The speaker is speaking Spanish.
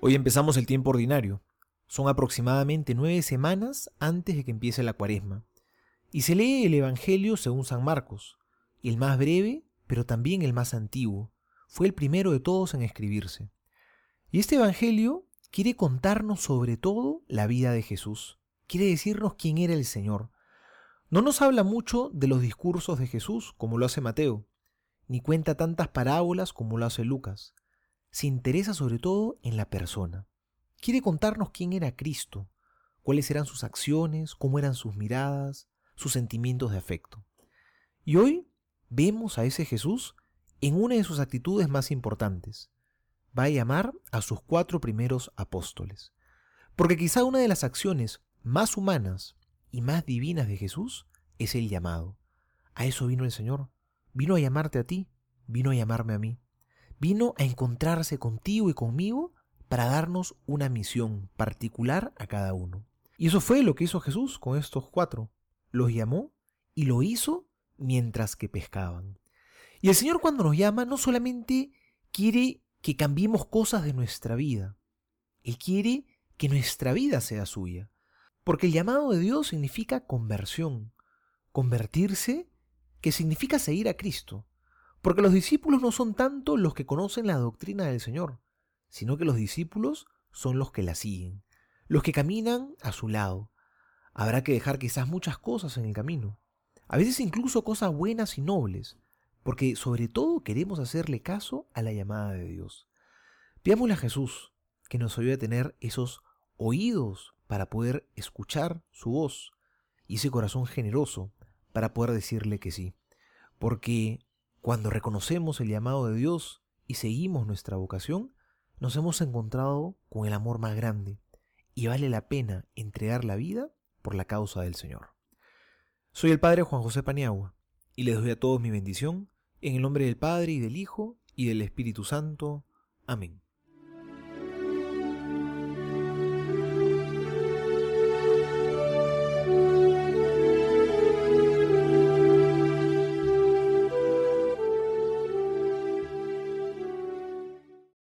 Hoy empezamos el tiempo ordinario. Son aproximadamente nueve semanas antes de que empiece la cuaresma. Y se lee el Evangelio según San Marcos, el más breve, pero también el más antiguo. Fue el primero de todos en escribirse. Y este Evangelio quiere contarnos sobre todo la vida de Jesús. Quiere decirnos quién era el Señor. No nos habla mucho de los discursos de Jesús, como lo hace Mateo, ni cuenta tantas parábolas como lo hace Lucas. Se interesa sobre todo en la persona. Quiere contarnos quién era Cristo, cuáles eran sus acciones, cómo eran sus miradas, sus sentimientos de afecto. Y hoy vemos a ese Jesús en una de sus actitudes más importantes. Va a llamar a sus cuatro primeros apóstoles. Porque quizá una de las acciones más humanas y más divinas de Jesús es el llamado. A eso vino el Señor. Vino a llamarte a ti, vino a llamarme a mí. Vino a encontrarse contigo y conmigo para darnos una misión particular a cada uno. Y eso fue lo que hizo Jesús con estos cuatro. Los llamó y lo hizo mientras que pescaban. Y el Señor cuando nos llama no solamente quiere que cambiemos cosas de nuestra vida, Él quiere que nuestra vida sea suya. Porque el llamado de Dios significa conversión. Convertirse, que significa seguir a Cristo. Porque los discípulos no son tanto los que conocen la doctrina del Señor, sino que los discípulos son los que la siguen, los que caminan a su lado. Habrá que dejar quizás muchas cosas en el camino, a veces incluso cosas buenas y nobles, porque sobre todo queremos hacerle caso a la llamada de Dios. Pidámosle a Jesús que nos ayude a tener esos oídos para poder escuchar su voz y ese corazón generoso para poder decirle que sí. Porque cuando reconocemos el llamado de Dios y seguimos nuestra vocación, nos hemos encontrado con el amor más grande y vale la pena entregar la vida por la causa del Señor. Soy el Padre Juan José Paniagua y les doy a todos mi bendición en el nombre del Padre y del Hijo y del Espíritu Santo. Amén.